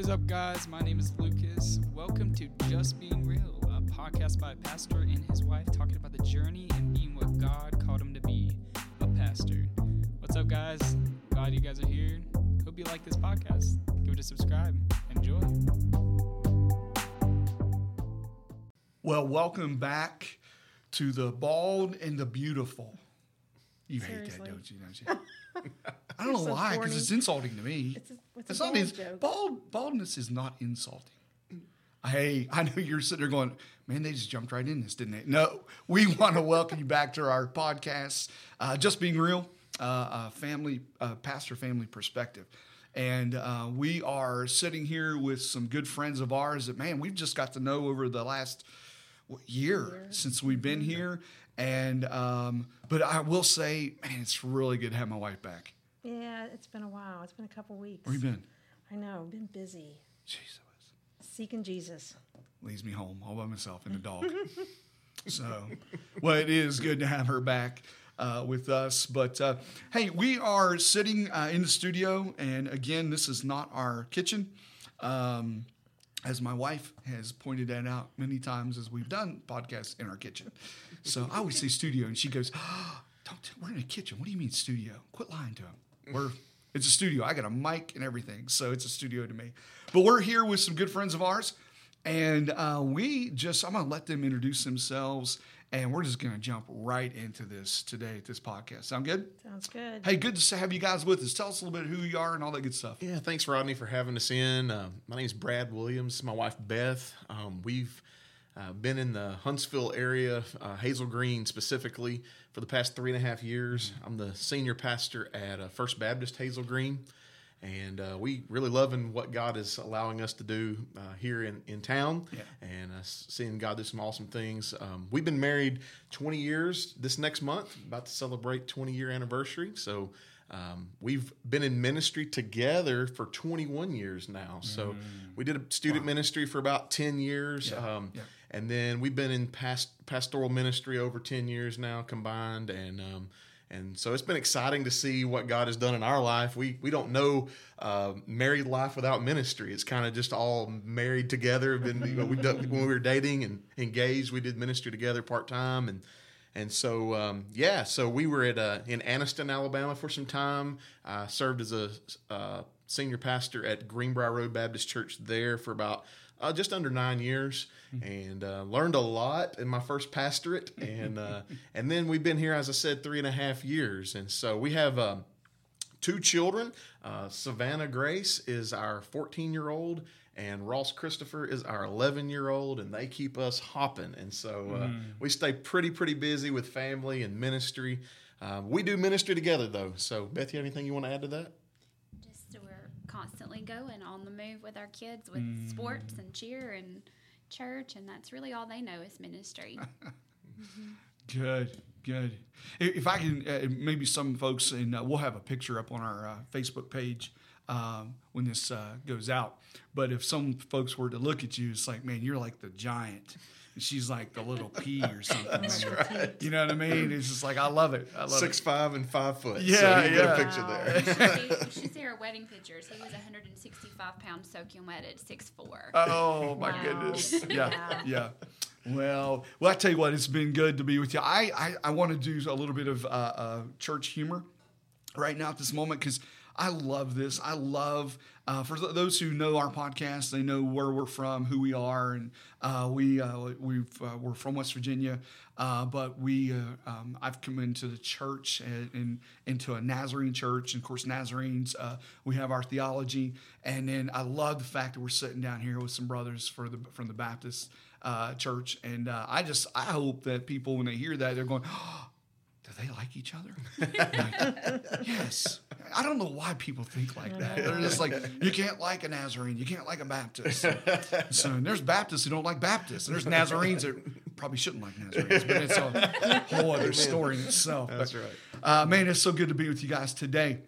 What is up, guys? My name is Lucas. Welcome to Just Being Real, a podcast by a pastor and his wife talking about the journey and being what God called him to be a pastor. What's up, guys? Glad you guys are here. Hope you like this podcast. Give it a subscribe. Enjoy. Well, welcome back to the bald and the beautiful. You hate that, Seriously. don't you? Don't you? I don't know so why, because it's insulting to me. It's a- it's a not ins- bald. Baldness is not insulting. Hey, I know you're sitting there going, man, they just jumped right in this, didn't they? No, we want to welcome you back to our podcast, uh, Just Being Real, uh, uh, family, uh, pastor family perspective. And uh, we are sitting here with some good friends of ours that, man, we've just got to know over the last what, year since we've been here. And, um, but I will say, man, it's really good to have my wife back. Yeah, it's been a while. It's been a couple weeks. Where you been? I know, been busy Jesus. seeking Jesus. leaves me home all by myself and the dog. so, well, it is good to have her back uh, with us. But uh, hey, we are sitting uh, in the studio, and again, this is not our kitchen. Um, as my wife has pointed that out many times as we've done podcasts in our kitchen. So I always say studio, and she goes, Don't, we're in a kitchen. What do you mean studio? Quit lying to him. We're it's a studio. I got a mic and everything, so it's a studio to me. But we're here with some good friends of ours, and uh, we just I'm gonna let them introduce themselves, and we're just gonna jump right into this today at this podcast. Sound good? Sounds good. Hey, good to have you guys with us. Tell us a little bit who you are and all that good stuff. Yeah, thanks, Rodney, for having us in. Uh, my name is Brad Williams. My wife, Beth. Um, we've uh, been in the Huntsville area, uh, Hazel Green specifically, for the past three and a half years. I'm the senior pastor at uh, First Baptist Hazel Green. And uh, we really loving what God is allowing us to do uh, here in, in town Yeah. and uh, seeing God do some awesome things. Um, we've been married 20 years this next month, about to celebrate 20 year anniversary. So um, we've been in ministry together for 21 years now. So we did a student ministry for about 10 years. Mm. Yeah, Um, yeah. And then we've been in past, pastoral ministry over 10 years now combined. And, um, and so it's been exciting to see what God has done in our life. We, we don't know uh, married life without ministry. It's kind of just all married together. Been, you know, we done, when we were dating and engaged, we did ministry together part time. And and so, um, yeah, so we were at uh, in Anniston, Alabama for some time. I served as a uh, senior pastor at Greenbrier Road Baptist Church there for about uh, just under nine years, and uh, learned a lot in my first pastorate. And uh, and then we've been here, as I said, three and a half years. And so we have. Um, two children. Uh, Savannah Grace is our 14 year old, and Ross Christopher is our 11 year old, and they keep us hopping. And so uh, we stay pretty, pretty busy with family and ministry. Uh, we do ministry together, though. So, Beth, you have anything you want to add to that? Just we're constantly going on the move with our kids with sports and cheer and church and that's really all they know is ministry Good, good. If if I can, uh, maybe some folks, and uh, we'll have a picture up on our uh, Facebook page um, when this uh, goes out. But if some folks were to look at you, it's like, man, you're like the giant. And she's like the little pea or something. That's man. right. You know what I mean? It's just like, I love it. I love Six it. five and five foot. Yeah, so you get yeah. a picture Wow. there. you, should see, you should see our wedding pictures he was 165 pounds soaking wet at 6'4 Oh my Wow. goodness! Yeah, Yeah. yeah. Well, well, I tell you what, it's been good to be with you. I I, I want to do a little bit of uh, uh, church humor right now at this moment because I love this. I love uh, for th- those who know our podcast, they know where we're from, who we are, and uh, we uh, we've uh, we're from West Virginia, uh, but we uh, um, I've come into the church and, and into a Nazarene church, and of course Nazarenes uh, we have our theology, and then I love the fact that we're sitting down here with some brothers for the from the Baptist uh, church, and uh, I just I hope that people when they hear that they're going. do they like each other? Like, yes. I don't know why people think like that. They're just like, you can't like a Nazarene, you can't like a Baptist. So there's Baptists who don't like Baptists, and there's Nazarenes that probably shouldn't like Nazarenes, but it's a whole other story in itself. That's But, right. uh, man, it's so good to be with you guys today.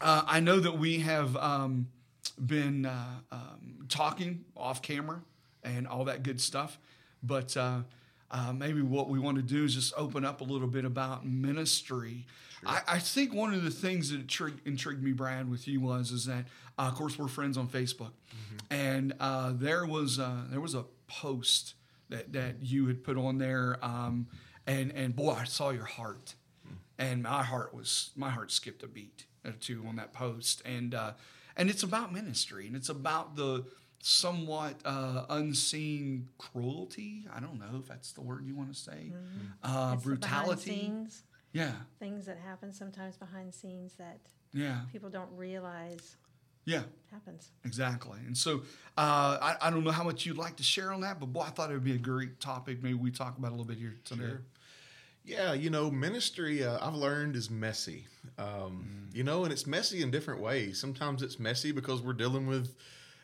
Uh, I know that we have um, been uh, um, talking off camera and all that good stuff, but uh, uh, maybe what we want to do is just open up a little bit about ministry. I, I think one of the things that intrig- intrigued me, Brad, with you was is that, uh, of course, we're friends on Facebook, and uh, there was uh, there was a post that that you had put on there, um, and and boy, I saw your heart, and my heart was my heart skipped a beat or two on that post, and uh, and it's about ministry, and it's about the somewhat uh, unseen cruelty. I don't know if that's the word you want to say. Uh, It's the behind the brutality. scenes, Yeah, things that happen sometimes behind scenes that yeah, people don't realize yeah. happens. Exactly. And so uh, I, I don't know how much you'd like to share on that, but boy, I thought it would be a great topic. Maybe we talk about a little bit here today. Sure. Yeah, you know, ministry uh, I've learned is messy. Um, You know, and it's messy in different ways. Sometimes it's messy because we're dealing with,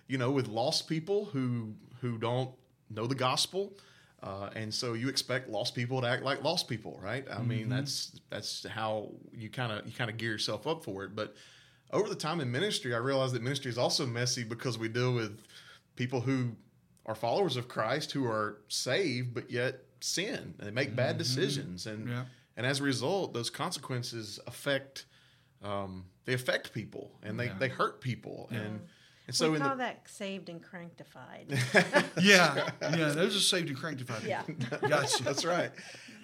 you know, with lost people who who don't know the gospel, uh, and so you expect lost people to act like lost people, right? I mean, that's that's how you kind of you kind of gear yourself up for it. But over the time in ministry, I realized that ministry is also messy because we deal with people who are followers of Christ who are saved but yet sin and they make bad decisions and Yeah. and as a result those consequences affect um, they affect people and they, Yeah. they hurt people and and so we in call the that saved and cranktified. Yeah, yeah. Those are saved and cranktified. yeah. Gotcha. That's right.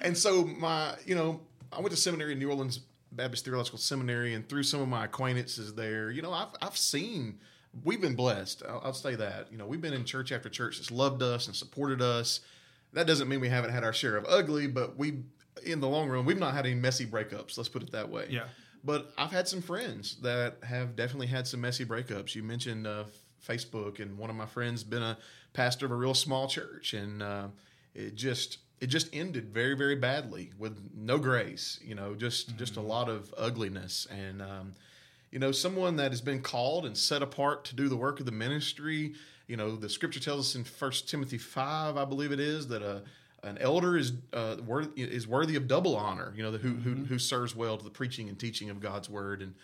And so my, you know, I went to seminary in New Orleans Baptist Theological Seminary, and through some of my acquaintances there, you know, I've I've seen we've been blessed. I'll, I'll say that. You know, we've been in church after church that's loved us and supported us. That doesn't mean we haven't had our share of ugly, but we, in the long run, we've not had any messy breakups. Let's put it that way. Yeah. But I've had some friends that have definitely had some messy breakups. You mentioned uh, Facebook, and one of my friends been a pastor of a real small church, and uh, it just it just ended very very badly with no grace. You know, just just a lot of ugliness, and um, you know, someone that has been called and set apart to do the work of the ministry. You know, the scripture tells us in First Timothy five, I believe it is, that a an elder is uh, worthy, is worthy of double honor. You know, the, who, who who serves well to the preaching and teaching of God's word, and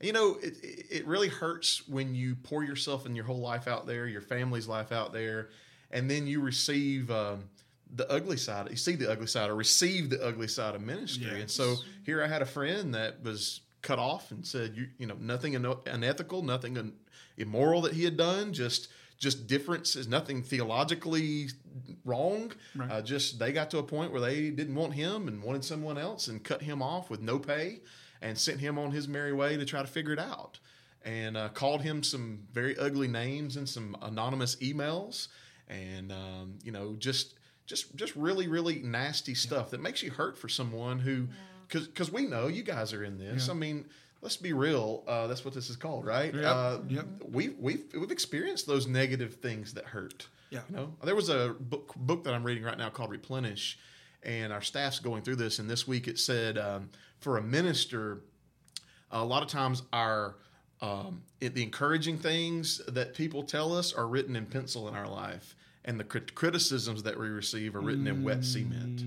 you know, it it really hurts when you pour yourself and your whole life out there, your family's life out there, and then you receive. Um, the ugly side, you see the ugly side, or receive the ugly side of ministry, and so here I had a friend that was cut off and said, you, you know, nothing unethical, nothing immoral that he had done, just just differences, nothing theologically wrong. Right. Uh, just they got to a point where they didn't want him and wanted someone else and cut him off with no pay and sent him on his merry way to try to figure it out. And uh, called him some very ugly names and some anonymous emails, and um, you know, just just just really really nasty stuff that makes you hurt for someone who, because because we know you guys are in this. Yeah. I mean, let's be real. Uh, that's what this is called, right? Yep. Uh, Yep. We've we've we've experienced those negative things that hurt. Yeah. You know, there was a book book that I'm reading right now called Replenish, and our staff's going through this. And this week it said um, for a minister, a lot of times our um, it, the encouraging things that people tell us are written in pencil in our life, and the crit- criticisms that we receive are written in wet cement.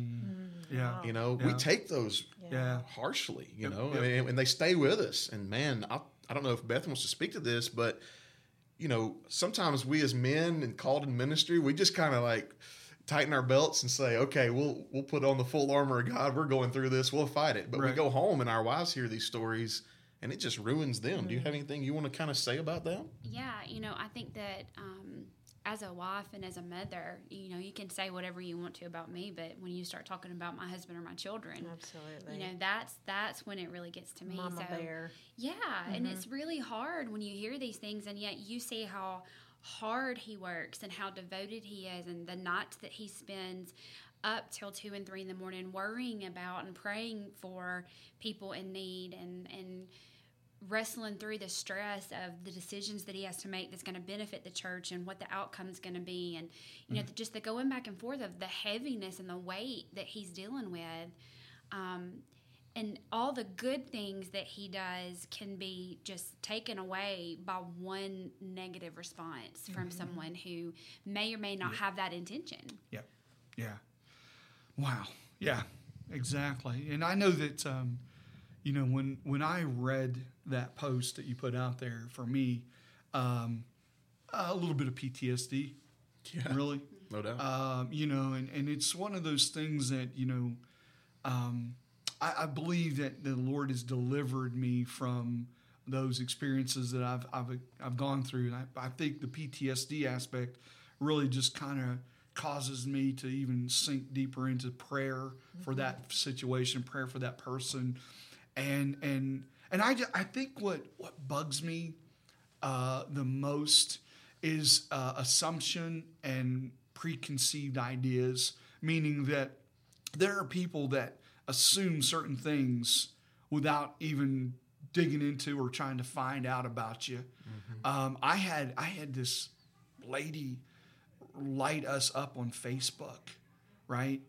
Yeah. You know, we take those Yeah. harshly, you Yep, know, yep. I mean, and they stay with us. And man, I, I don't know if Beth wants to speak to this, but you know, sometimes we as men and called in ministry, we just kind of like tighten our belts and say, okay, we'll we'll put on the full armor of God. We're going through this. We'll fight it. But we go home and our wives hear these stories, and it just ruins them. Do you Mm-hmm. have anything you want to kind of say about that? Yeah, you know, I think that um, as a wife and as a mother, you know, you can say whatever you want to about me, but when you start talking about my husband or my children, Absolutely. you know, that's that's when it really gets to me. Mama so bear. yeah, and it's mm-hmm. really hard when you hear these things, and yet you see how hard he works and how devoted he is, and the nights that he spends up till two and three in the morning worrying about and praying for people in need, and and wrestling through the stress of the decisions that he has to make that's going to benefit the church and what the outcome is going to be and you know just the going back and forth of the heaviness and the weight that he's dealing with um, and all the good things that he does can be just taken away by one negative response from someone who may or may not have that intention Yeah. Yeah. Wow. Yeah. Exactly. And I know that um, you know when when I read that post that you put out there for me, um, a little bit of PTSD Yeah. Really. No doubt. Um, you know, and, and it's one of those things that, you know, um, I, I believe that the Lord has delivered me from those experiences that I've, I've, I've gone through. And I, I think the PTSD aspect really just kind of causes me to even sink deeper into prayer for that situation, prayer for that person. And, and, and I, ju- I think what, what bugs me uh, the most is uh, assumption and preconceived ideas, meaning that there are people that assume certain things without even digging into or trying to find out about you. Um, I had I had this lady light us up on Facebook, right?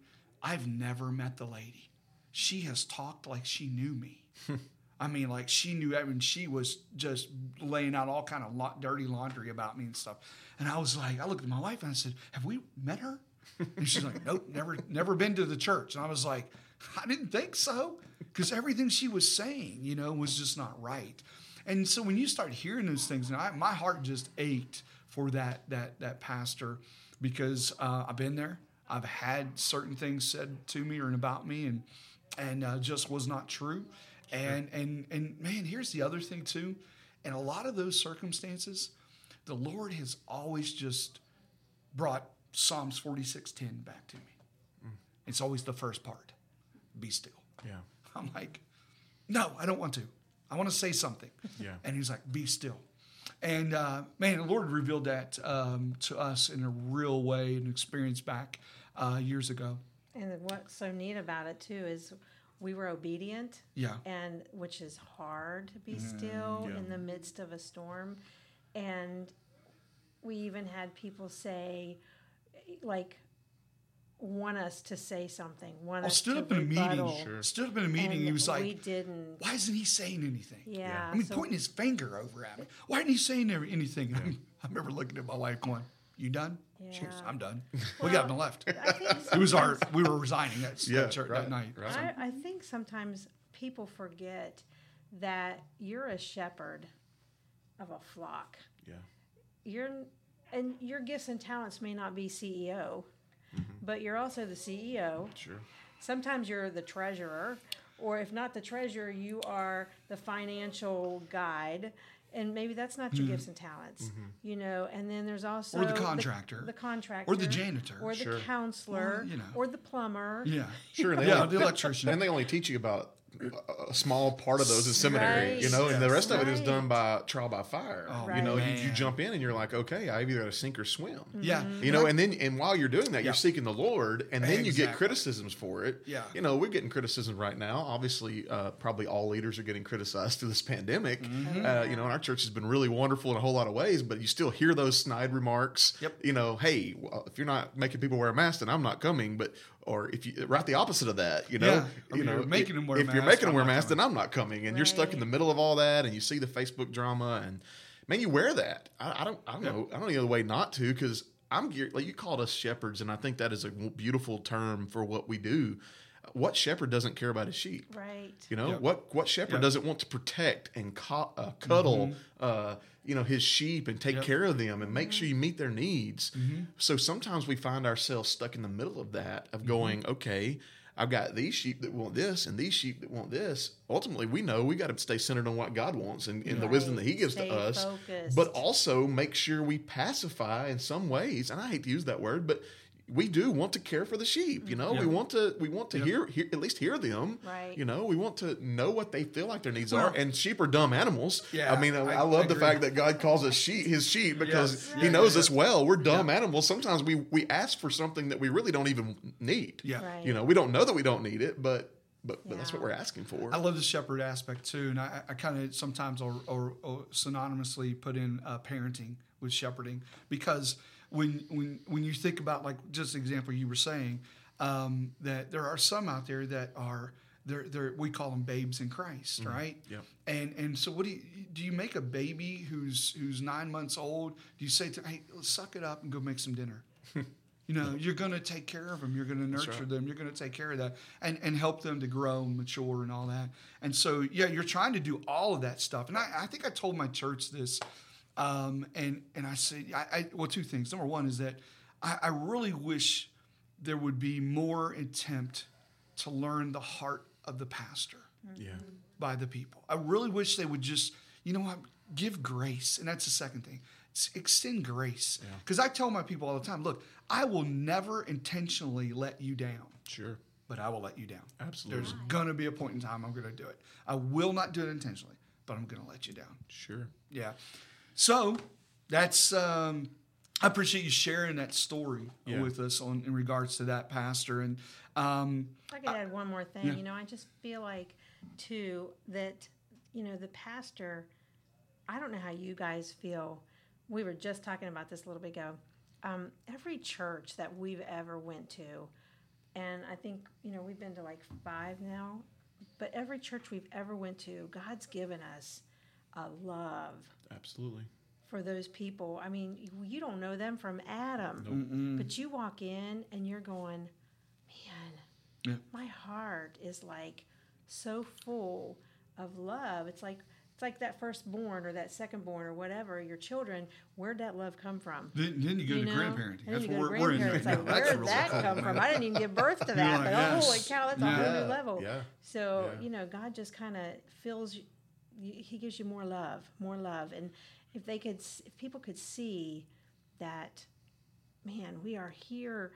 I've never met the lady. She has talked like she knew me. I mean, like she knew. I mean, she was just laying out all kind of dirty laundry about me and stuff. And I was like, I looked at my wife and I said, "Have we met her?" And she's like, "Nope, never, never been to the church." And I was like, "I didn't think so," because everything she was saying, you know, was just not right. And so when you start hearing those things, and I, my heart just ached for that that that pastor because uh, I've been there. I've had certain things said to me or about me, and and uh, just was not true. And and and man, here's the other thing too. In a lot of those circumstances, the Lord has always just brought Psalms 46:10 back to me. It's always the first part. Be still. yeah. I'm like, no, I don't want to. I want to say something. Yeah. And he's like, be still. And uh, man, the Lord revealed that um, to us in a real way, an experience back uh, years ago. And what's so neat about it too is we were obedient. Yeah. And which is hard to be mm, still yeah. in the midst of a storm. And we even had people say, like, want us to say something, want I us stood to up in a meeting. rebuttal. Sure. Stood up in a meeting. And he was like, we didn't. why isn't he saying anything? Yeah. I mean, so- pointing his finger over at me. Why isn't he saying ever- anything? I remember looking at my wife going, you done? She goes, Yeah. I'm done. we got up left. It was our, we were resigning that, that Yeah, church right, that night. right. I, I think sometimes people forget that you're a shepherd of a flock. Yeah. You're, and your gifts and talents may not be CEO, mm-hmm. but you're also the CEO. Sure. Sometimes you're the treasurer, or if not the treasurer, you are the financial guide. And maybe that's not your gifts and talents, mm-hmm. Mm-hmm. you know. And then there's also. Or the contractor. the, contractor, Or the janitor. or the Sure. counselor, Or, you know. or the plumber. Yeah. Sure. And they Yeah, only, the electrician. And they only teach you about a- a small part of those is seminary, Right. you know, and the rest of it is done by trial by fire. Oh, you know, you, you jump in and you're like, okay, I either got to sink or swim. Yeah. You know, and then and while you're doing that, Yeah. you're seeking the Lord, and then you get criticisms for it. Yeah. You know, we're getting criticism right now. Obviously, uh, probably all leaders are getting criticized through this pandemic. Mm-hmm. Uh, you know, and our church has been really wonderful in a whole lot of ways, but you still hear those snide remarks. Yep. You know, hey, well, if you're not making people wear a mask, then I'm not coming. But or if you right the opposite of that, you know, Yeah. Or you you're know, making them wear if you're making them wear masks, then. I'm not coming, and you're stuck in the middle of all that, and you see the Facebook drama, and man, you wear that. I, I don't, I don't know, I don't know the way not to, because I'm geared. Like you called us shepherds, and I think that is a beautiful term for what we do. What shepherd doesn't care about his sheep? Right. You know Yep. what? What shepherd Yep. doesn't want to protect and co- uh, cuddle, Mm-hmm. uh, you know, his sheep and take Yep. care of them and make sure you meet their needs. Mm-hmm. So sometimes we find ourselves stuck in the middle of that Mm-hmm. of going, okay, I've got these sheep that want this and these sheep that want this. Ultimately, we know we got to stay centered on what God wants and, and the wisdom that He gives Stay to us, focused. but also make sure we pacify in some ways. And I hate to use that word, but we do want to care for the sheep. You know, we want to we want to Yep. hear, hear at least hear them. Right. You know, we want to know what they feel like their needs Well- are. And sheep are dumb animals. Yeah, I mean, I, I- I love I the agree. fact that God calls us sheep, His sheep, because Yes. He Yeah, knows yeah, us yeah. well. We're dumb animals. Sometimes we we ask for something that we really don't even need. Yeah. Right. You know, we don't know that we don't need it, but but, but that's what we're asking for. I love the shepherd aspect too, and I, I kind of sometimes or, or, or synonymously put in uh, parenting with shepherding because when when when you think about like just the example you were saying um, that there are some out there that are they're, they're we call them babes in Christ, right? Yep. And and so what do you do? You make a baby who's who's nine months old? Do you say to hey, let's suck it up and go make some dinner? You know, you're going to take care of them. You're going to nurture right. them. You're going to take care of that and, and help them to grow and mature and all that. And so, yeah, you're trying to do all of that stuff. And I, I think I told my church this, um, and and I said, I, I well, two things. Number one is that I, I really wish there would be more attempt to learn the heart of the pastor Yeah. by the people. I really wish they would just, you know what, give grace. And that's the second thing. Extend grace. Because I tell my people all the time, look, I will never intentionally let you down, Sure. but I will let you down. Absolutely. There's going to be a point in time I'm going to do it. I will not do it intentionally, but I'm going to let you down. Sure. Yeah. So that's um, I appreciate you sharing that story Yeah. with us on in regards to that pastor. And um, If I could add one more thing, yeah. you know, I just feel like too that you know the pastor. I don't know how you guys feel. We were just talking about this a little bit ago. Um, every church that we've ever went to, and I think you know we've been to like five now, but every church we've ever went to, God's given us a love Absolutely. for those people. I mean, you- you don't know them from Adam, but you walk in and you're going, man, Yeah. my heart is like so full of love. It's like it's like that firstborn or that secondborn or whatever your children. Where'd that love come from? then, then you go You to know? grandparenting. And then That's you go we're, to in grandparents. right Like, Where did that come from? I didn't even give birth to that. like, but yes. holy cow, that's a whole new level. Yeah. So Yeah. you know, God just kind of fills. He gives you more love, more love, and if they could, if people could see that, man, we are here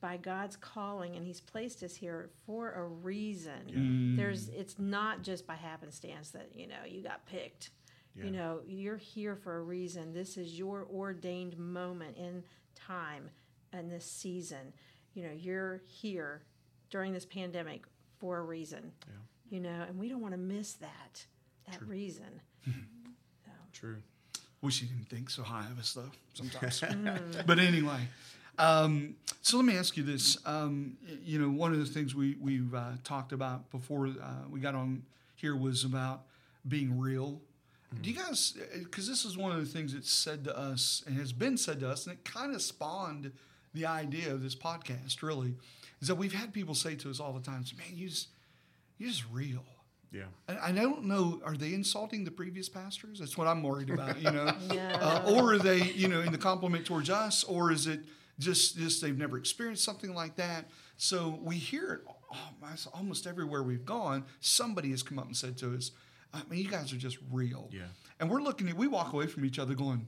by God's calling, and He's placed us here for a reason. Mm. There's, it's not just by happenstance that you know you got picked. Yeah. You know, you're here for a reason. This is your ordained moment in time and this season. You know, you're here during this pandemic for a reason. Yeah. You know, and we don't want to miss that that reason. True. Wish you didn't think so high of us though. Sometimes. Mm. but anyway, um, so let me ask you this. Um, you know, one of the things we we've uh, talked about before uh, we got on here was about being real. Do you guys? Because this is one of the things that's said to us and has been said to us, and it kind of spawned the idea of this podcast. Really, is that we've had people say to us all the time, "Man, you just, you're just real." Yeah. And I don't know, are they insulting the previous pastors? That's what I'm worried about, you know? No. uh, or are they, you know, in the compliment towards us, or is it just just they've never experienced something like that? So we hear it almost, almost everywhere we've gone. Somebody has come up and said to us, I mean, you guys are just real. Yeah. And we're looking at, we walk away from each other going,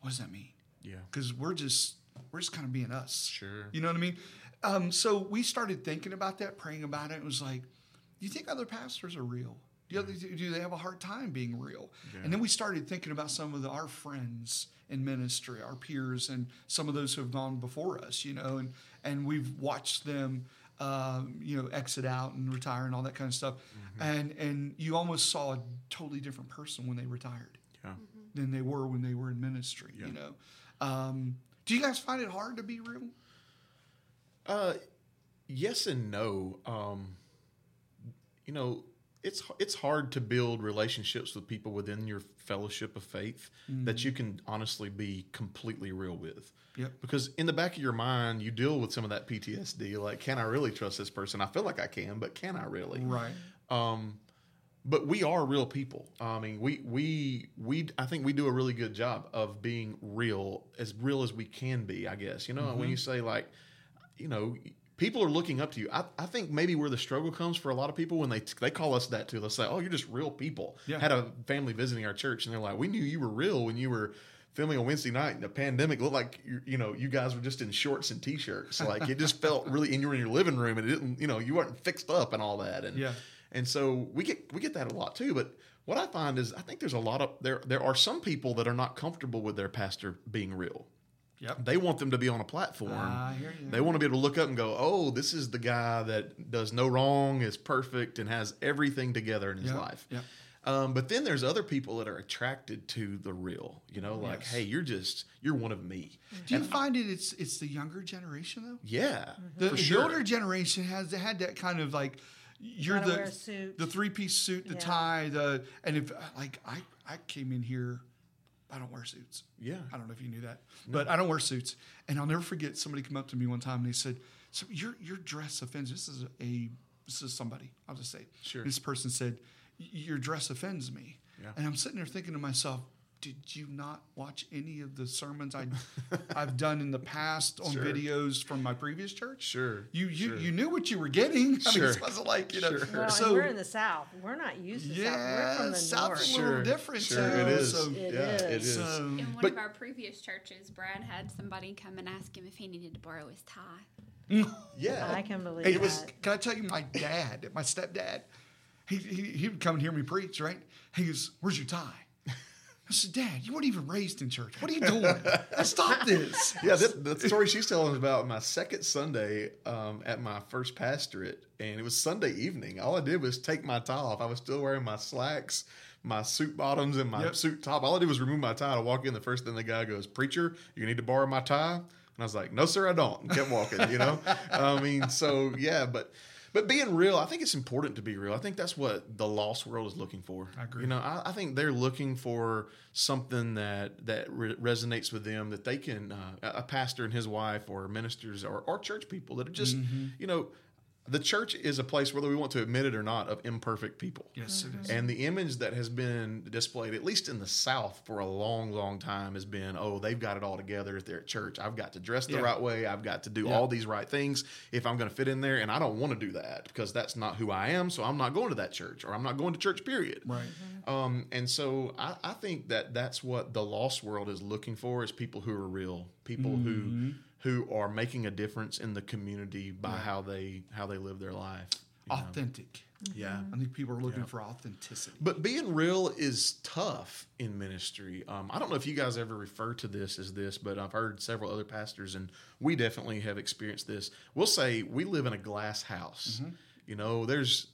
what does that mean? Yeah. Because we're just, we're just kind of being us. Sure. You know what I mean? Um, so we started thinking about that, praying about it. It was like, do you think other pastors are real? Do, other, do they have a hard time being real? And then we started thinking about some of the, our friends in ministry, our peers, and some of those who have gone before us, you know, and, and we've watched them, um, you know, exit out and retire and all that kind of stuff. And, and you almost saw a totally different person when they retired Yeah. than they were when they were in ministry, you know. Um, do you guys find it hard to be real? Uh, yes and no. Um, you know, it's it's hard to build relationships with people within your fellowship of faith that you can honestly be completely real with. Yep. Because in the back of your mind, you deal with some of that PTSD. Like, can I really trust this person? I feel like I can, but can I really? Right. Um, but we are real people. I mean, we we we. I think we do a really good job of being real, as real as we can be. I guess you know when you say like, you know, people are looking up to you. I, I think maybe where the struggle comes for a lot of people when they they call us that too. They'll say, "Oh, you're just real people." Yeah. Had a family visiting our church, and they're like, "We knew you were real when you were." Filming on Wednesday night, and the pandemic looked like you, you know you guys were just in shorts and t-shirts. Like it just felt really, and you were in your living room, and it didn't, you know, you weren't fixed up and all that. And Yeah. and so we get we get that a lot too. But what I find is I think there's a lot of there there are some people that are not comfortable with their pastor being real. Yep. They want them to be on a platform. I hear you. They want to be able to look up and go, "Oh, this is the guy that does no wrong, is perfect, and has everything together in his Yep. life." Yep. Um, but then there's other people that are attracted to the real. You know, like, Yes. "Hey, you're just you're one of me." Do you find it? It's it's the younger generation though. Yeah, The, for the sure. older generation has had that kind of like you're Gotta the wear a suit. the three piece suit, the Yeah. tie, the and if like I I came in here, I don't wear suits. Yeah. I don't know if you knew that, but I don't wear suits. And I'll never forget somebody come up to me one time and they said, "So your your dress offends." This is a this is somebody. I'll just say. Sure. This person said, "Your dress offends me." Yeah. And I'm sitting there thinking to myself, did you not watch any of the sermons I, I've done in the past on Sure. videos from my previous church? Sure, You you, sure. you knew what you were getting. I mean, Sure. it wasn't like you know. Sure. Well, So we're in the South. We're not used to South. We're yeah, from the South's North. a little different Sure, too. it is. So, It yeah, it is. is. so In one But- of our previous churches, Brad had somebody come and ask him if he needed to borrow his tie. yeah. I can believe Hey, that. it was. Can I tell you, my dad, my stepdad, he, he he would come and hear me preach. Right? He goes, "Where's your tie?" I said, "Dad, you weren't even raised in church. What are you doing? Stop this." Yeah, that, the story she's telling is about my second Sunday um, at my first pastorate, and it was Sunday evening. All I did was take my tie off. I was still wearing my slacks, my suit bottoms, and my Yep. suit top. All I did was remove my tie to walk in. The first thing the guy goes, "Preacher, you need to borrow my tie." And I was like, "No, sir, I don't." And kept walking. You know, I mean, so yeah, but. But being real, I think it's important to be real. I think that's what the lost world is looking for. I agree. You know, I, I think they're looking for something that that re- resonates with them that they can uh, a pastor and his wife or ministers or, or church people that are just Mm-hmm. you know the church is a place whether we want to admit it or not of imperfect people Yes, it is. and the image that has been displayed at least in the south for a long long time has been oh they've got it all together if they're at church i've got to dress the Yeah. right way i've got to do Yeah. all these right things if i'm going to fit in there and i don't want to do that because that's not who i am so i'm not going to that church or i'm not going to church period Right. um, and so I, I think that that's what the lost world is looking for is people who are real, people Mm-hmm. who who are making a difference in the community by how they how they live their life. you know? Authentic. Yeah. I think people are looking Yeah. for authenticity. But being real is tough in ministry. Um, I don't know if you guys ever refer to this as this, but I've heard several other pastors, and we definitely have experienced this. We'll say we live in a glass house. You know, there's,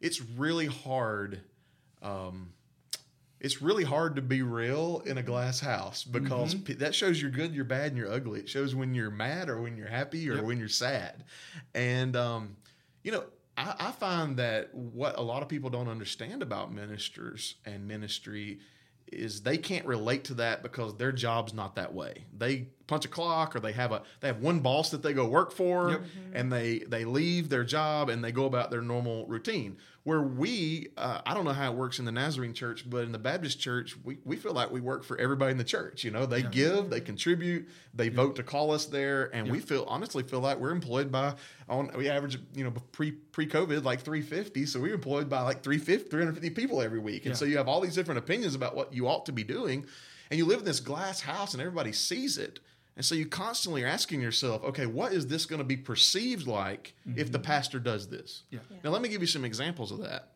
it's really hard. Um, it's really hard to be real in a glass house because pe- that shows you're good, you're bad, and you're ugly. It shows when you're mad or when you're happy or Yep. when you're sad. And, um, you know, I, I find that what a lot of people don't understand about ministers and ministry is they can't relate to that because their job's not that way. They punch a clock or they have a they have one boss that they go work for Yep. and they they leave their job and they go about their normal routine. Where we uh, I don't know how it works in the Nazarene church, but in the Baptist church, we, we feel like we work for everybody in the church. You know, they give, they contribute, they vote to call us there, and we feel honestly feel like we're employed by on we average you know pre pre COVID like 350, so we're employed by like 350 350 people every week, and Yeah. so you have all these different opinions about what you ought to be doing, and you live in this glass house and everybody sees it. And so you constantly are asking yourself, okay, what is this going to be perceived like if the mm-hmm. pastor does this? Yeah. Now let me give you some examples of that.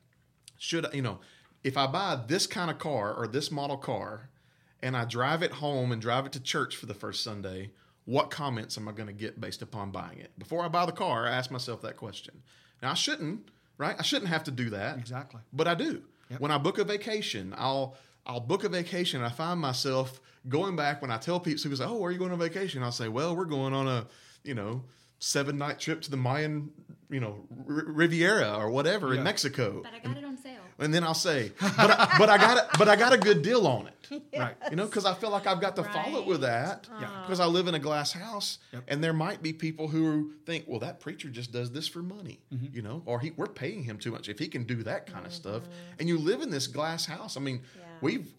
Should you know, if I buy this kind of car or this model car and I drive it home and drive it to church for the first Sunday, what comments am I going to get based upon buying it? Before I buy the car, I ask myself that question. Now I shouldn't, right? I shouldn't have to do that. Exactly. But I do. Yep. When I book a vacation, I'll I'll book a vacation. And I find myself going back when I tell people, people say, "Oh, where are you going on vacation?" I'll say, "Well, we're going on a, you know, seven night trip to the Mayan, you know, R- Riviera or whatever Yeah. in Mexico." But I got it on sale. And then I'll say, "But I, but I got it, but I got a good deal on it." Right. You know, because I feel like I've got to follow it with that. Yeah. Because I live in a glass house, Yep. and there might be people who think, "Well, that preacher just does this for money," Mm-hmm. you know, or he we're paying him too much if he can do that kind of stuff. And you live in this glass house. I mean, Yeah. We've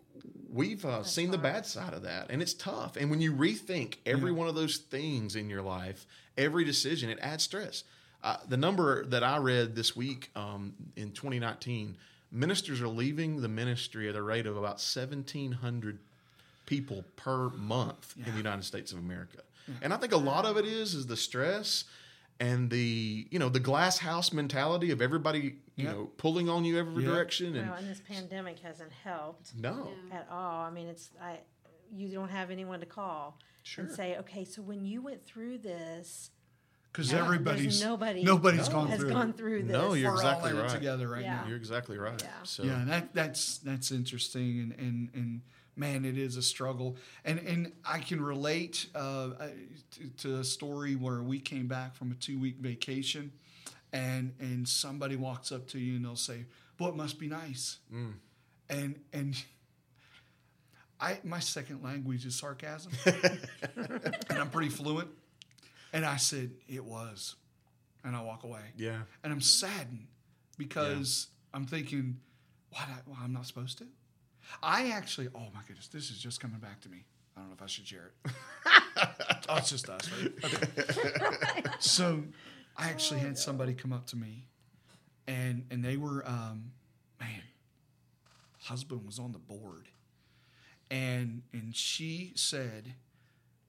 we've uh, seen the bad side of that, and it's tough. And when you rethink every one of those things in your life, every decision, it adds stress. Uh, the number that I read this week um, in 2019, ministers are leaving the ministry at a rate of about 1,700 people per month in the United States of America. And I think a lot of it is is the stress and the you know the glass house mentality of everybody you Yeah. know pulling on you every Yeah. direction and Well, and this pandemic hasn't helped no at all. I mean, it's I, you don't have anyone to call Sure. and say, okay, so when you went through this, Because Yeah, everybody's there's nobody nobody's No. gone has through gone through this. No, you're We're exactly all in right. together right Yeah. now. You're exactly right. Yeah. So Yeah, that that's that's interesting, and and and man, it is a struggle, and and I can relate uh, to, to a story where we came back from a two week vacation, and and somebody walks up to you and they'll say, "Boy, it must be nice," Mm. and and. I, my second language is sarcasm, and I'm pretty fluent. And I said it was, and I walk away yeah, and I'm saddened because I'm thinking, why? Well, I'm not supposed to. I actually, oh my goodness, this is just coming back to me. I don't know if I should share it. oh, it's just us, right? Okay. so I actually had somebody come up to me and and they were um, man, husband was on the board. And and she said,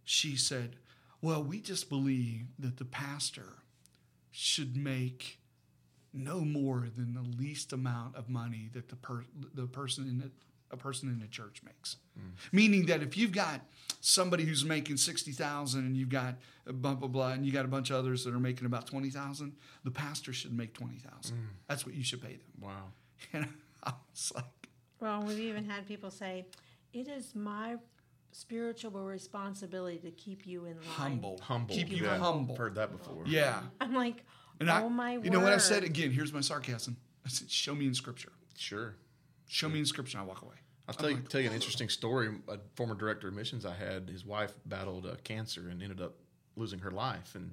she said, Well, we just believe that the pastor should make no more than the least amount of money that the per, the person in the a person in the church makes. Meaning that if you've got somebody who's making sixty thousand and you've got a blah blah blah and you got a bunch of others that are making about twenty thousand, the pastor should make twenty thousand. Mm. That's what you should pay them. Wow. And I was like, Well, we've even had people say, "It is my spiritual responsibility to keep you in line." humble, Humble. keep you Yeah. humble. I've heard that before. Yeah. I'm like, And "Oh I, my you word!" know what I said again? Here's my sarcasm. I said, "Show me in Scripture. Sure. Show me in Scripture." And I walk away. I'll tell you, tell you an interesting story. A former director of missions I had, his wife battled uh, cancer and ended up losing her life. And,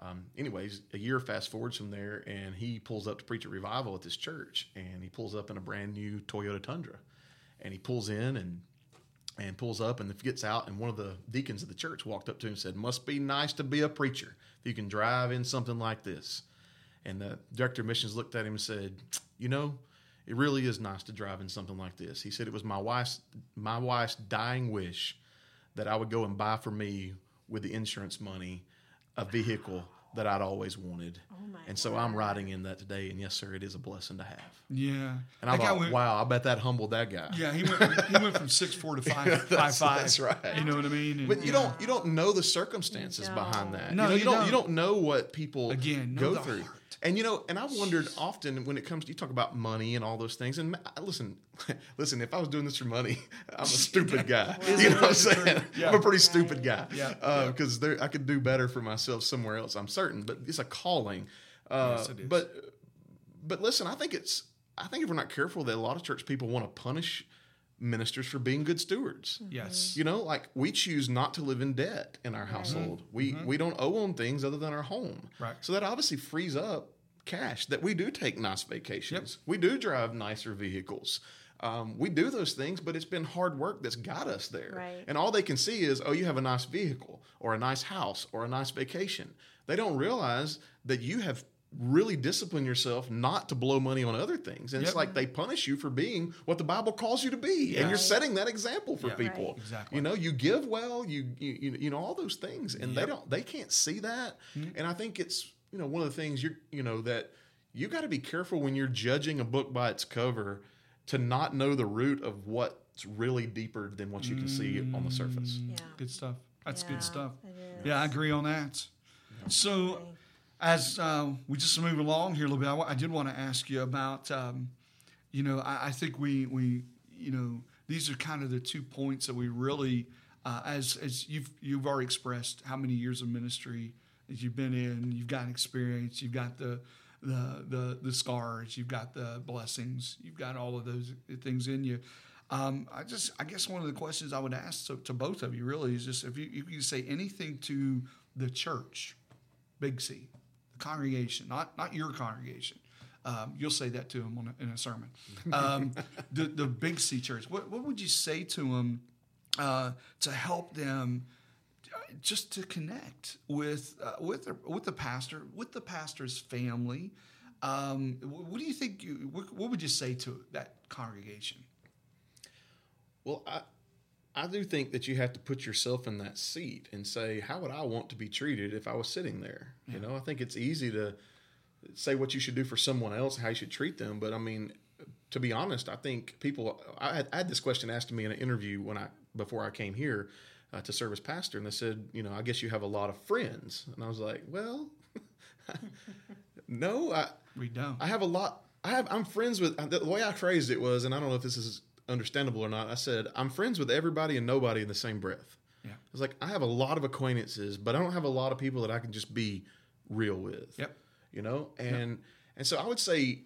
um, anyways, a year fast forwards from there, and he pulls up to preach a revival at this church, and he pulls up in a brand new Toyota Tundra, and he pulls in and and pulls up and gets out, and one of the deacons of the church walked up to him and said, "Must be nice to be a preacher if you can drive in something like this." And the director of missions looked at him and said, "You know." It really is nice to drive in something like this. He said it was my wife's my wife's dying wish that I would go and buy for me with the insurance money a vehicle that I'd always wanted. Oh my and so I'm riding in that today. And yes, sir, it is a blessing to have. Yeah. And I That guy thought, went- wow, I bet that humbled that guy. Yeah, he went. He went from six four to five five That's- five. that's right. You know what I mean? And- But you don't you don't know the circumstances You behind that. No, you, know, you you don't. don't. You don't know what people Again, go through. heart. And you know, and I've wondered often when it comes to you talk about money and all those things. And listen, listen, if I was doing this for money, I'm a stupid guy. Is you know what I'm saying? Yeah. I'm a pretty stupid guy. Yeah. Because there, I could do better for myself somewhere else. I'm certain, but it's a calling. Uh, Yes, it is. But but listen, I think it's I think if we're not careful, that a lot of church people want to punish ministers for being good stewards. Mm-hmm. yes. You know, like we choose not to live in debt in our household. Mm-hmm. We mm-hmm. we don't owe on things other than our home. Right. So that obviously frees up cash that we do take nice vacations. We do drive nicer vehicles. Um, we do those things, but it's been hard work that's got us there. Right. And all they can see is, oh, you have a nice vehicle or a nice house or a nice vacation. They don't realize that you have really discipline yourself not to blow money on other things. And it's like they punish you for being what the Bible calls you to be. And you're setting that example for Yeah. people. Right. Exactly. You know, you give well, you you you, you know all those things, and they don't they can't see that. Mm-hmm. And I think it's you know one of the things you're you know that you got to be careful when you're judging a book by its cover to not know the root of what's really deeper than what you can see on the surface. Yeah. Good stuff. That's Yeah, good stuff. Yeah, I agree on that. So, as uh, we just move along here a little bit, I, I did want to ask you about, um, you know, I, I think we we you know these are kind of the two points that we really, uh, as as you've you've already expressed how many years of ministry that you've been in, you've got experience, you've got the the the the scars, you've got the blessings, you've got all of those things in you. Um, I just, I guess one of the questions I would ask to, to both of you really is just if you, you could say anything to the church, Big C, congregation, not not your congregation. Um, you'll say that to them on a, in a sermon. Um, the the Big C church. What what would you say to them uh, to help them? uh, Just to connect with uh, with the, with the pastor, with the pastor's family, um, what do you think? You, what, what would you say to that congregation? Well, I I do think that you have to put yourself in that seat and say, how would I want to be treated if I was sitting there? You know, I think it's easy to say what you should do for someone else, how you should treat them, but I mean, to be honest, I think people. I had, I had this question asked to me in an interview when I before I came here uh, to serve as pastor, and they said, you know, I guess you have a lot of friends, and I was like, well, no, I We don't. I have a lot. I have. I'm friends with the way I phrased it was, and I don't know if this is understandable or not. I said I'm friends with everybody and nobody in the same breath. Yeah. I was like, I have a lot of acquaintances, but I don't have a lot of people that I can just be real with. Yep. You know, and and so I would say,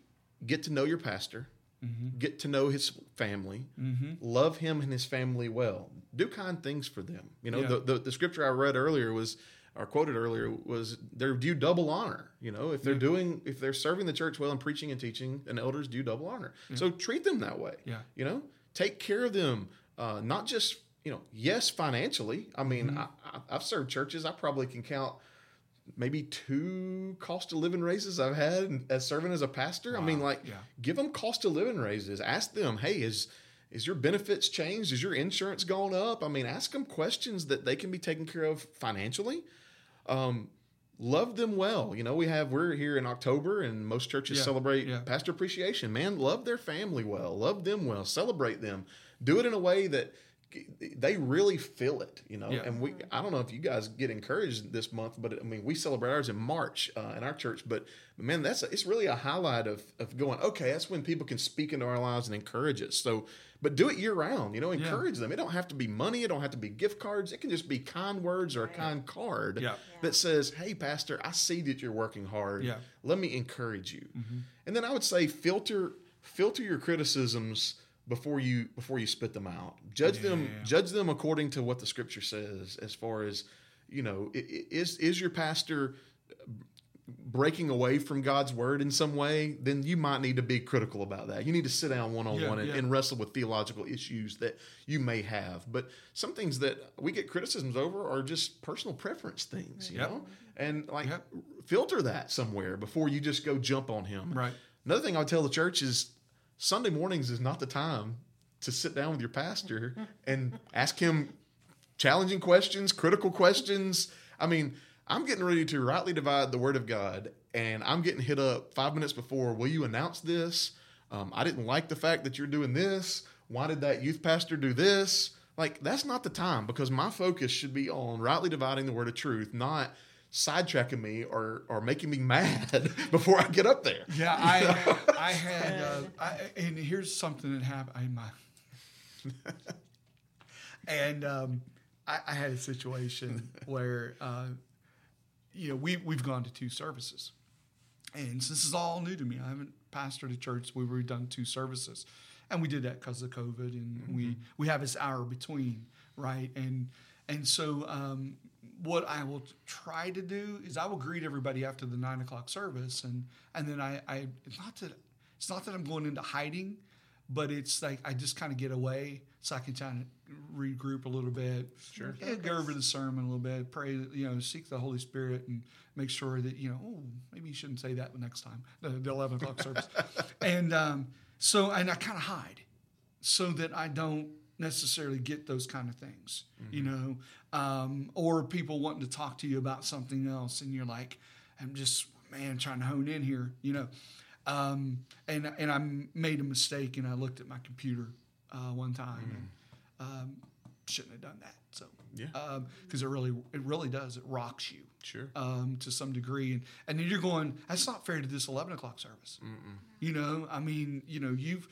get to know your pastor, Mm-hmm. get to know his family, love him and his family well, do kind things for them. You know, Yeah. the, the the scripture I read earlier was. Or quoted earlier was they're due double honor. You know, if they're doing, if they're serving the church well and preaching and teaching, an elders due double honor. So treat them that way. Yeah. You know, take care of them, uh, not just you know, yes, financially. I mean, Mm-hmm. I, I, I've served churches. I probably can count maybe two cost of living raises I've had as serving as a pastor. I mean, like, Yeah. give them cost of living raises. Ask them, hey, is is your benefits changed? Is your insurance gone up? I mean, ask them questions that they can be taken care of financially. Um, love them well. You know, we have we're here in October, and most churches Yeah, celebrate yeah. pastor appreciation. Man, love their family well, love them well, celebrate them. Do it in a way that they really feel it, you know. Yeah. And we, I don't know if you guys get encouraged this month, but I mean, we celebrate ours in March uh, in our church. But man, that's a, it's really a highlight of of going. Okay, that's when people can speak into our lives and encourage us. So, but do it year round. You know, Yeah. encourage them. It don't have to be money. It don't have to be gift cards. It can just be kind words or a kind card Yeah. that says, "Hey, pastor, I see that you're working hard. Yeah. Let me encourage you." And then I would say filter filter your criticisms before you before you spit them out. Judge them Yeah. judge them according to what the scripture says as far as you know is is your pastor breaking away from God's word in some way, then you might need to be critical about that. You need to sit down one on one and wrestle with theological issues that you may have. But some things that we get criticisms over are just personal preference things, you Yep. know? And like Yep. filter that somewhere before you just go jump on him. Right. Another thing I would tell the church is Sunday mornings is not the time to sit down with your pastor and ask him challenging questions, critical questions. I mean, I'm getting ready to rightly divide the word of God, and I'm getting hit up five minutes before. Will you announce this? Um, I didn't like the fact that you're doing this. Why did that youth pastor do this? Like, that's not the time because my focus should be on rightly dividing the word of truth, not sidetracking me or, or making me mad before I get up there. Yeah, I I had uh, I, and here's something that happened. I, my, and um, I, I had a situation where uh, you know we we've gone to two services, and this is all new to me. I haven't pastored a church. We were done two services, and we did that because of COVID, and we we have this hour between, right? And and so um, what I will try to do is I will greet everybody after the nine o'clock service, and and then I, I it's not that it's not that I'm going into hiding, but it's like I just kind of get away so I can kind of regroup a little bit. Sure. Yeah, go over the sermon a little bit, pray, you know, seek the Holy Spirit and make sure that, you know, oh, maybe you shouldn't say that the next time, the, the 11 o'clock service. And um, so, and I kind of hide so that I don't necessarily get those kind of things, you know, um, or people wanting to talk to you about something else, and you're like, I'm just man trying to hone in here, you know, um, and and I made a mistake and I looked at my computer uh, one time and um, shouldn't have done that. So Yeah. because it really it really does it rocks you Sure. um, to some degree, and and then you're going, that's not fair to this eleven o'clock service. You know, I mean, you know, you've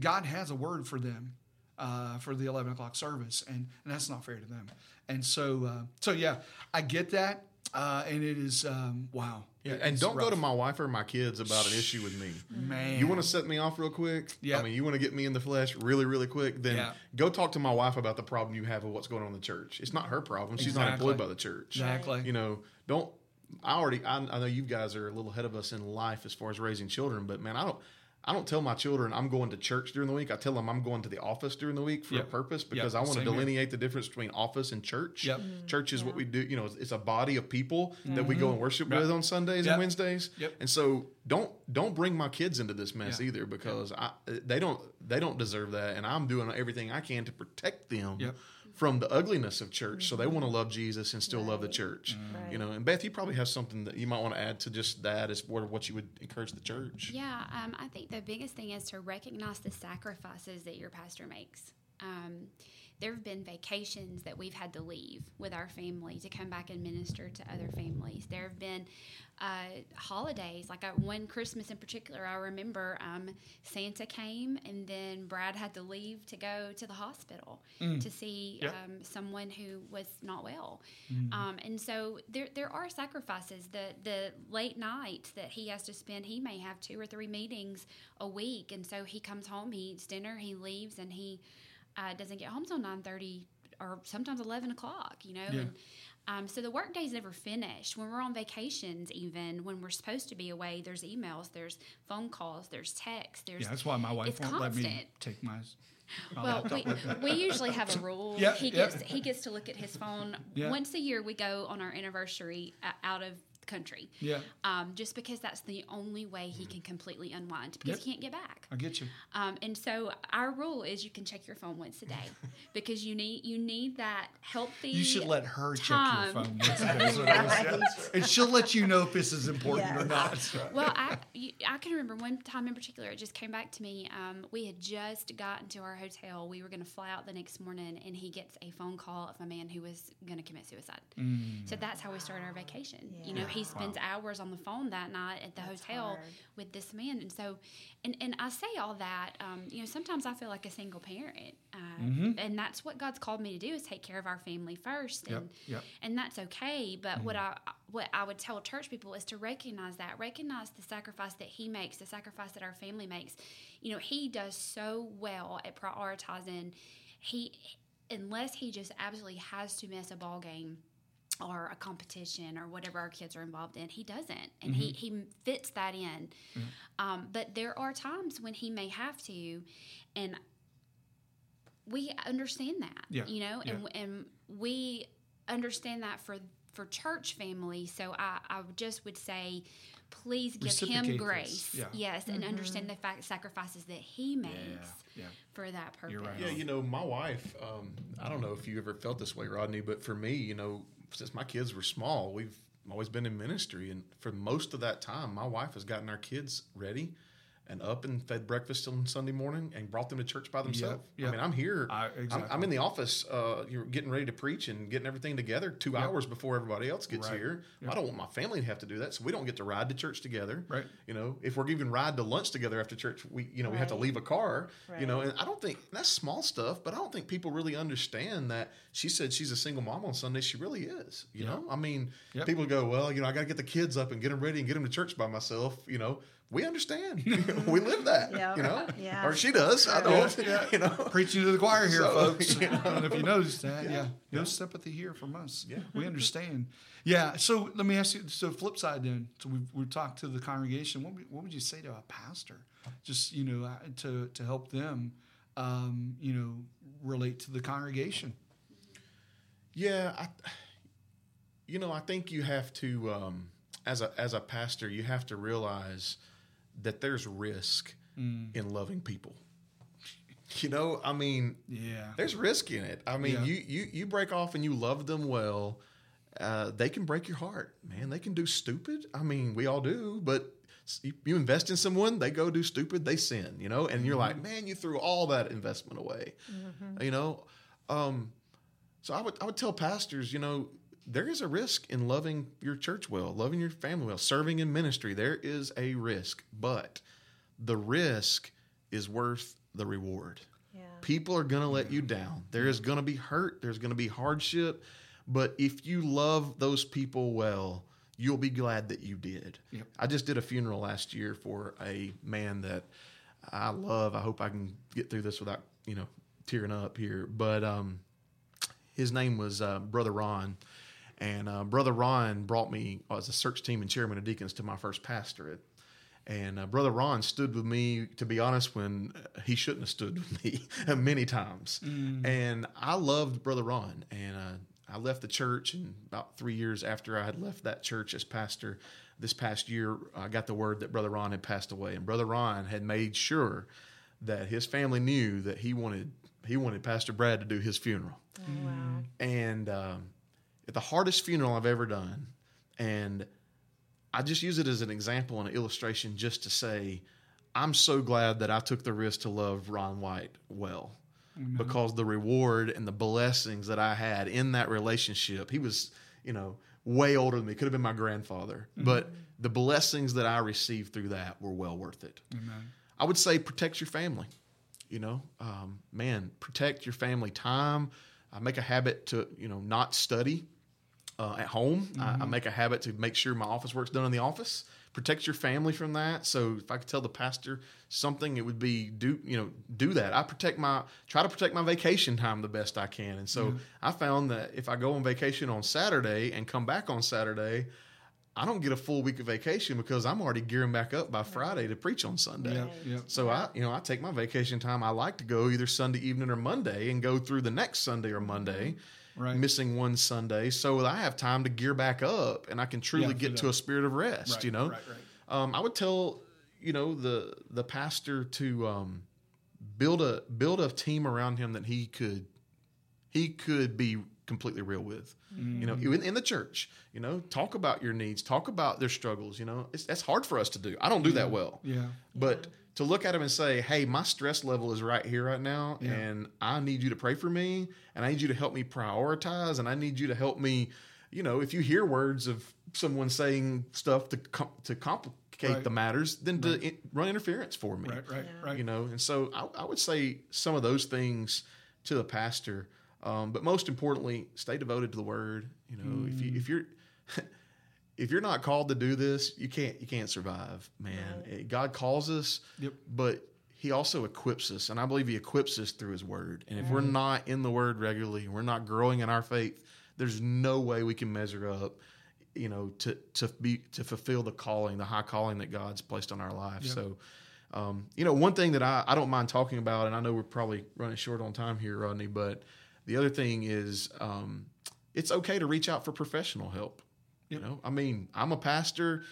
God has a word for them uh, for the eleven o'clock service, and and that's not fair to them. And so, uh, so yeah, I get that, uh, and it is um, wow. Yeah, and don't go to my wife or my kids about an issue with me. man. You want to set me off real quick? Yeah. I mean, you want to get me in the flesh really, really quick? Then Yeah. go talk to my wife about the problem you have with what's going on in the church. It's not her problem. She's not employed by the church. exactly? You know, don't. I already. I, I know you guys are a little ahead of us in life as far as raising children, but man, I don't. I don't tell my children I'm going to church during the week. I tell them I'm going to the office during the week for Yep. a purpose because Yep. I want to Same here. delineate the difference between office and church. Yep. Mm-hmm. Church is what we do. You know, it's a body of people that we go mm-hmm. and worship Right. with on Sundays Yep. and Wednesdays. Yep. And so don't don't bring my kids into this mess Yeah. either because I, they don't they don't deserve that, and I'm doing everything I can to protect them Yep. From the ugliness of church. So they want to love Jesus and still love the church. Mm-hmm. You know, and Beth, you probably have something that you might want to add to just that as what what you would encourage the church. Yeah, um, I think the biggest thing is to recognize the sacrifices that your pastor makes. Um, there have been vacations that we've had to leave with our family to come back and minister to other families. There have been uh, holidays, like uh, one Christmas in particular, I remember um, Santa came and then Brad had to leave to go to the hospital to see Yep. um, someone who was not well. Um, and so there, there are sacrifices. The, the late night that he has to spend, he may have two or three meetings a week. And so he comes home, he eats dinner, he leaves, and he uh, doesn't get home till 9.30 or sometimes 11 o'clock, you know? Yeah. And, um, so the work day's never finished. When we're on vacations, even when we're supposed to be away, there's emails, there's phone calls, there's texts, there's Yeah, that's why my wife won't let me take my. my well, we, we usually have a rule. Yeah, he yeah. gets he gets to look at his phone Yeah. once a year. We go on our anniversary uh, out of country. Yeah, Um, just because that's the only way he can completely unwind because Yep. he can't get back. I get you. Um, and so our rule is you can check your phone once a day because you need you need that healthy. You should let her check your phone. That's what it is. Yeah. And she'll let you know if this is important or Yes. not. Well, I I can remember one time in particular. It just came back to me. Um, we had just gotten to our hotel. We were going to fly out the next morning, and he gets a phone call of a man who was going to commit suicide. Mm. So that's how we started our vacation. You know, he spends hours on the phone that night at the hotel hard. with this man, and so, and and I say all that. Um, you know, sometimes I feel like a single parent, uh, Mm-hmm. and that's what God's called me to do is take care of our family first, and yep. and that's okay. But what I what I would tell church people is to recognize that, recognize the sacrifice that He makes, the sacrifice that our family makes. You know, He does so well at prioritizing. He unless He just absolutely has to miss a ball game or a competition or whatever our kids are involved in. He doesn't, and he he fits that in. Um, but there are times when he may have to, and we understand that. Yeah, You know, and and we understand that for for church family. So I I just would say. Please give him grace, yeah. yes, and understand the fact sacrifices that he makes yeah. for that purpose. You're right. Yeah, you know, my wife. Um, I don't know if you ever felt this way, Rodney, but for me, you know, since my kids were small, we've always been in ministry, and for most of that time, my wife has gotten our kids ready and up and fed breakfast on Sunday morning and brought them to church by themselves. yep. I mean, I'm here. I- I'm. I'm in the office. Uh, you're getting ready to preach and getting everything together two hours before everybody else gets Right. here. Yep. I don't want my family to have to do that, so we don't get to ride to church together. Right. You know, if we're even ride to lunch together after church, we you know we have to leave a car. You know, and I don't think that's small stuff, but I don't think people really understand that she said she's a single mom on Sunday. She really is. You Yeah. know, I mean, Yep. people go, well, you know, I got to get the kids up and get them ready and get them to church by myself. You know, we understand. we live that. Yeah. You know, Yeah. or she does. I don't. Yeah. You know, Preaching to the choir here, So, folks. you know. I don't know if you noticed that. Yeah. Yeah. No sympathy here from us. Yeah. We understand. Yeah. So let me ask you. So flip side then. So we've, we've talked to the congregation. What would, what would you say to a pastor? Just, you know, uh, to, to help them, um, you know, relate to the congregation. Yeah, I, you know, I think you have to, um, as a as a pastor, you have to realize that there's risk in loving people. You know, I mean, Yeah. there's risk in it. I mean, Yeah. you you you break off and you love them well, uh, they can break your heart, man. They can do stupid. I mean, we all do, but you- you invest in someone, they go do stupid, they sin, you know, and you're like, man, you threw all that investment away, you know. Um, so I would I would tell pastors, you know, there is a risk in loving your church well, loving your family well, serving in ministry. There is a risk, but the risk is worth the reward. Yeah. People are going to let you down. There is going to be hurt, there's going to be hardship, but if you love those people well, you'll be glad that you did. Yep. I just did a funeral last year for a man that I love. I hope I can get through this without, you know, tearing up here, but um his name was uh, Brother Ron. And uh, Brother Ron brought me as a search team and chairman of deacons to my first pastorate. And uh, Brother Ron stood with me, to be honest, when uh, he shouldn't have stood with me many times. And I loved Brother Ron. And uh, I left the church, and about three years after I had left that church as pastor, this past year, I got the word that Brother Ron had passed away. And Brother Ron had made sure that his family knew that he wanted he wanted Pastor Brad to do his funeral Oh, wow. and um, the hardest funeral I've ever done. And I just use it as an example and an illustration just to say, I'm so glad that I took the risk to love Ron White well because the reward and the blessings that I had in that relationship, he was, you know, way older than me, could have been my grandfather, but the blessings that I received through that were well worth it. Amen. I would say protect your family. You know, um, man, protect your family time. Uh, make a habit to you know not study uh, at home. I, I mm-hmm. make a habit to make sure my office work's done in the office. Protect your family from that. So if I could tell the pastor something, it would be do you know do that. I protect my try to protect my vacation time the best I can. And so mm-hmm. I found that if I go on vacation on Saturday and come back on Saturday, I don't get a full week of vacation because I'm already gearing back up by Friday to preach on Sunday. Yeah, yeah. So I, you know, I take my vacation time. I like to go either Sunday evening or Monday and go through the next Sunday or Monday, mm-hmm. Right. missing one Sunday, so I have time to gear back up and I can truly Yeah, get to a spirit of rest. Right, you know, right, right. Um, I would tell you know the the pastor to um, build a build a team around him that he could he could be completely real with. You know, in, in the church, you know, talk about your needs, talk about their struggles. You know, it's, that's hard for us to do. I don't do that well. Yeah. But to look at him and say, "Hey, my stress level is right here, right now, Yeah. and I need you to pray for me, and I need you to help me prioritize, and I need you to help me." You know, if you hear words of someone saying stuff to com- to complicate Right. the matters, then to in- run interference for me Right, right, Yeah. right. you know and so I, I would say some of those things to the pastor um, but most importantly stay devoted to the word you know if you if you're if you're not called to do this you can't you can't survive man Eh, god calls us Yep. but he also equips us and i believe he equips us through his word and if we're not in the word regularly we're not growing in our faith there's no way we can measure up you know to to be to fulfill the calling the high calling that god's placed on our life Yep. so um, you know, one thing that I, I don't mind talking about, and I know we're probably running short on time here, Rodney, but the other thing is um, it's okay to reach out for professional help. Yep. You know, I mean, I'm a pastor.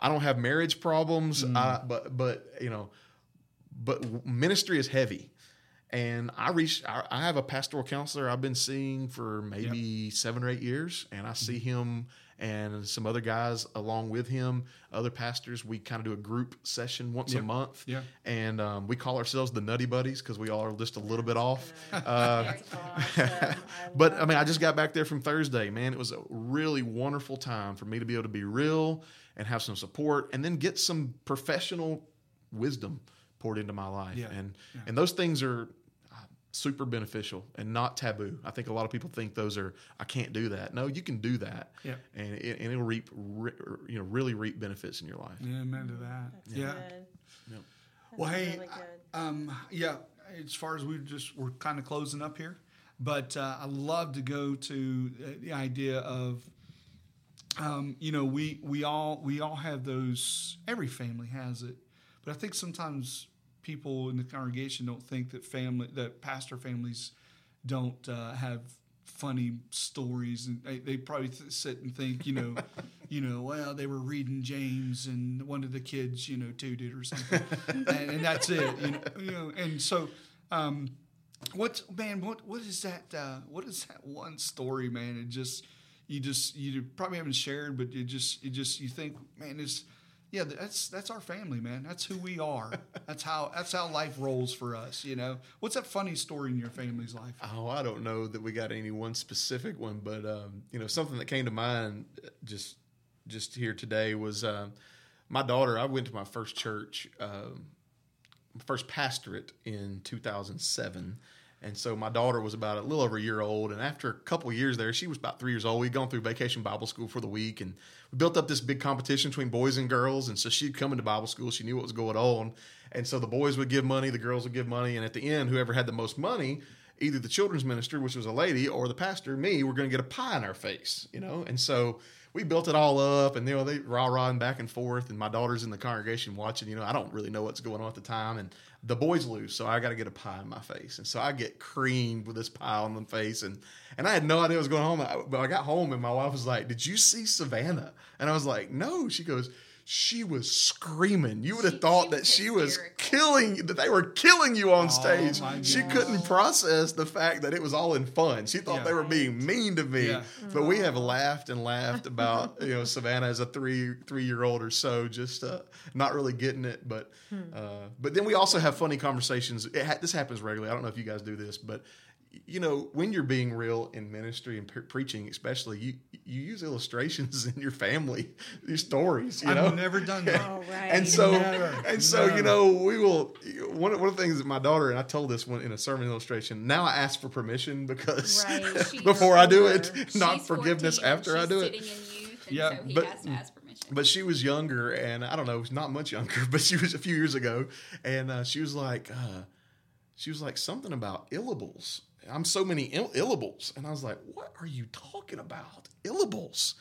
I don't have marriage problems, mm. I, but but you know, but ministry is heavy. And I reach. I, I have a pastoral counselor I've been seeing for maybe seven or eight years, and I see mm-hmm. him and some other guys along with him, other pastors. We kind of do a group session once a month, Yeah. and um, we call ourselves the Nutty Buddies because we all are just a little bit off. That's Uh, awesome. I but I mean, I just got back there from Thursday, man. It was a really wonderful time for me to be able to be real and have some support, and then get some professional wisdom poured into my life. Yeah. And Yeah. and those things are super beneficial and not taboo. I think a lot of people think those are I can't do that. No, you can do that. Yeah. And it, and it'll reap re, you know really reap benefits in your life. Amen to that. That's yeah. good. Yep. That's Well, hey, really good. um, yeah. As far as we just we're kind of closing up here, but uh, I love to go to uh, the idea of, um, you know, we we all we all have those. Every family has it, but I think sometimes people in the congregation don't think that family that pastor families don't uh, have funny stories. And they, they probably th- sit and think you know you know well they were reading james and one of the kids you know tooted or something. And, and that's it you know, you know and so um what man what what is that uh what is that one story man? It just you just you probably haven't shared but you just you just you think man it's yeah that's that's our family man that's who we are that's how that's how life rolls for us you know what's that funny story in your family's life Oh, I don't know that we got any one specific one, but um, you know, something that came to mind uh, just just here today was um, my daughter. I went to my first church, um, first pastorate in 2007. And so my daughter was about a little over a year old, and after a couple years there, she was about three years old. We'd gone through vacation Bible school for the week, and we built up this big competition between boys and girls. And so she'd come into Bible school; she knew what was going on, and so the boys would give money, the girls would give money, and at the end, whoever had the most money, either the children's minister, which was a lady, or the pastor, me, were going to get a pie in our face, you know. And so we built it all up, and you know they rah rahing back and forth, and my daughter's in the congregation watching. You know, I don't really know what's going on at the time, and the boys lose, so I got to get a pie in my face, and so I get creamed with this pie on the face, and and I had no idea what was going on. But I got home, and my wife was like, "Did you see Savannah?" And I was like, "No." She goes. She was screaming. You would have thought that she was killing that they were killing you on stage. my She couldn't process the fact that it was all in fun. She thought Yeah. they were being mean to me. Yeah. But we have laughed and laughed about you know Savannah as a three three year old or so, just uh, not really getting it. But uh, but then we also have funny conversations. It ha- this happens regularly. I don't know if you guys do this, but you know, when you're being real in ministry and pre- preaching, especially, you you use illustrations in your family, your stories. You I've know, never done that. Oh, right. and so Never. and so Never. you know we will one of, one of the things that my daughter and I told this one in a sermon illustration. Now I ask for permission because Right. She's before I do it, older. not She's forgiveness 14 and after I do it. Sitting in youth, and Yeah, so but- has to ask permission. But she was younger, and I don't know, not much younger, but she was a few years ago, and uh, she was like, uh, she was like something about illables. I'm so many Ill- illables, and I was like, what are you talking about? Illables.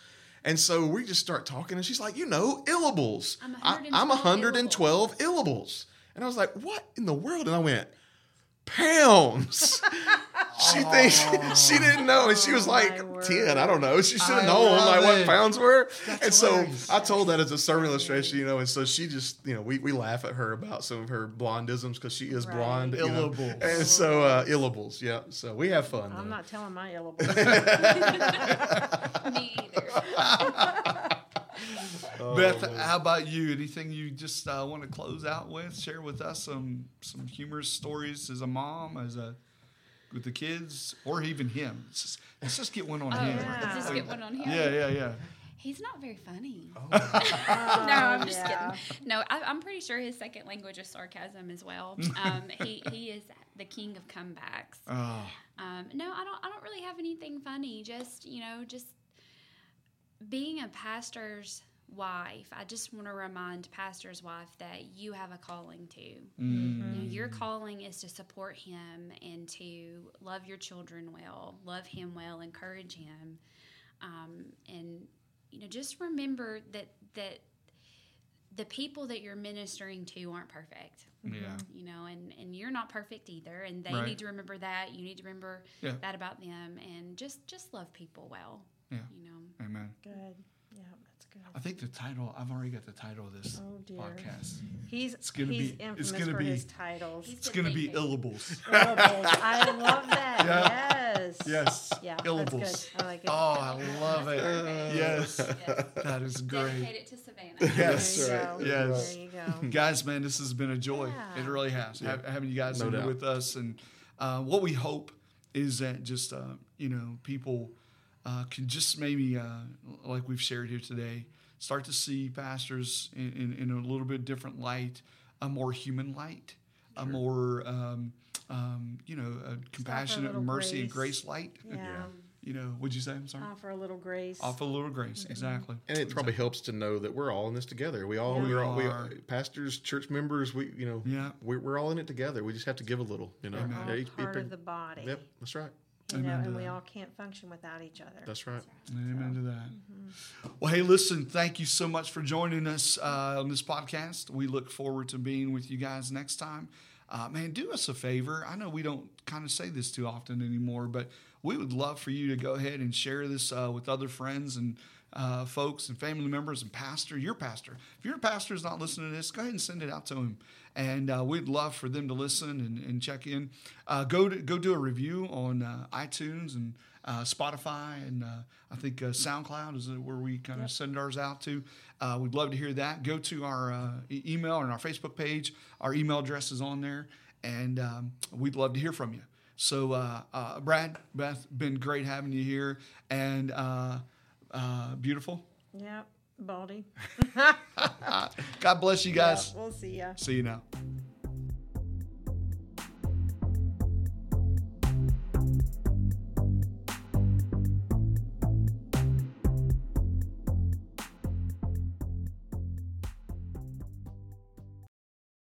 And so we just start talking, and she's like, you know, illables. I'm I- I'm 112 112 illables. And I was like, what in the world? And I went, pounds. she thinks she didn't know, and she was Oh, like my ten. I don't know. She should have known love like what it. pounds were. That's and so hilarious. I told that as a sermon illustration, you know, and so she just, you know, we, we laugh at her about some of her blondisms because she is Right. blonde. you know. And so uh, illables, yeah. So we have fun. I'm though. not telling my illables. Me either. Oh, Beth, man. how about you? Anything you just uh, want to close out with? Share with us some some humorous stories as a mom, as a with the kids, or even him. Let's just, let's just get one on Oh, him. yeah. Just get one on here. Yeah, yeah, yeah. He's not very funny. Oh. no, I'm just yeah. kidding. No, I, I'm pretty sure his second language is sarcasm as well. Um, he he is the king of comebacks. Oh, Um, no, I don't. I don't really have anything funny. Just you know, just being a pastor's wife. I just want to remind pastor's wife that you have a calling too. mm. You know, your calling is to support him and to love your children well, love him well, encourage him, um, and you know, just remember that that the people that you're ministering to aren't perfect. yeah. You know, and and you're not perfect either, and they Right. need to remember that. You need to remember Yeah. that about them, and just just love people well. Yeah. You know. Amen. Good. Yeah, that's good. I think the title. I've already got the title of this Oh, dear. podcast. He's It's gonna he's be- infamous it's gonna for be- his titles. He's It's going to be baby. illables. Illables. I love that. Yeah. Yes. Yes. Yeah. Illables. That's good. I like it. Oh, I love it. Yes. Yes. That is great. Dedicate it to Savannah. Yes. There you go. Yes. There you go. guys man this has been a joy Yeah. it really has ha- having you guys No in here with us and uh, what we hope is that just uh, you know people uh, can just maybe uh, like we've shared here today start to see pastors in, in, in a little bit different light a more human light a more um, um, you know a compassionate little mercy and grace. grace light Yeah. you know would you say i'm sorry Offer a little grace. offer a little grace exactly And it probably helps to know that we're all in this together. We all, Yeah. we're all, we are. pastors, church members. We, you know, Yeah. we're, we're all in it together. We just have to give a little. You know, Yeah, each- part each- of the body. Yep, that's right. You know, Amen to and we all can't function without each other. That's right. Amen to that. Mm-hmm. Well, hey, listen, thank you so much for joining us uh, on this podcast. We look forward to being with you guys next time. Uh, man, do us a favor. I know we don't kind of say this too often anymore, but we would love for you to go ahead and share this uh, with other friends and uh, folks and family members and pastor, your pastor. If your pastor is not listening to this, go ahead and send it out to him. And uh, we'd love for them to listen and, and check in. Uh, go to go do a review on uh, iTunes and uh, Spotify and uh, I think uh, SoundCloud is where we kind of send ours out to. Uh, we'd love to hear that. Go to our e- email and our Facebook page. Our email address is on there, and um, we'd love to hear from you. So, uh, uh, Brad, Beth, been great having you here, and uh, uh, beautiful. Yep. Baldy. God bless you guys. Yeah, we'll see ya. See you now.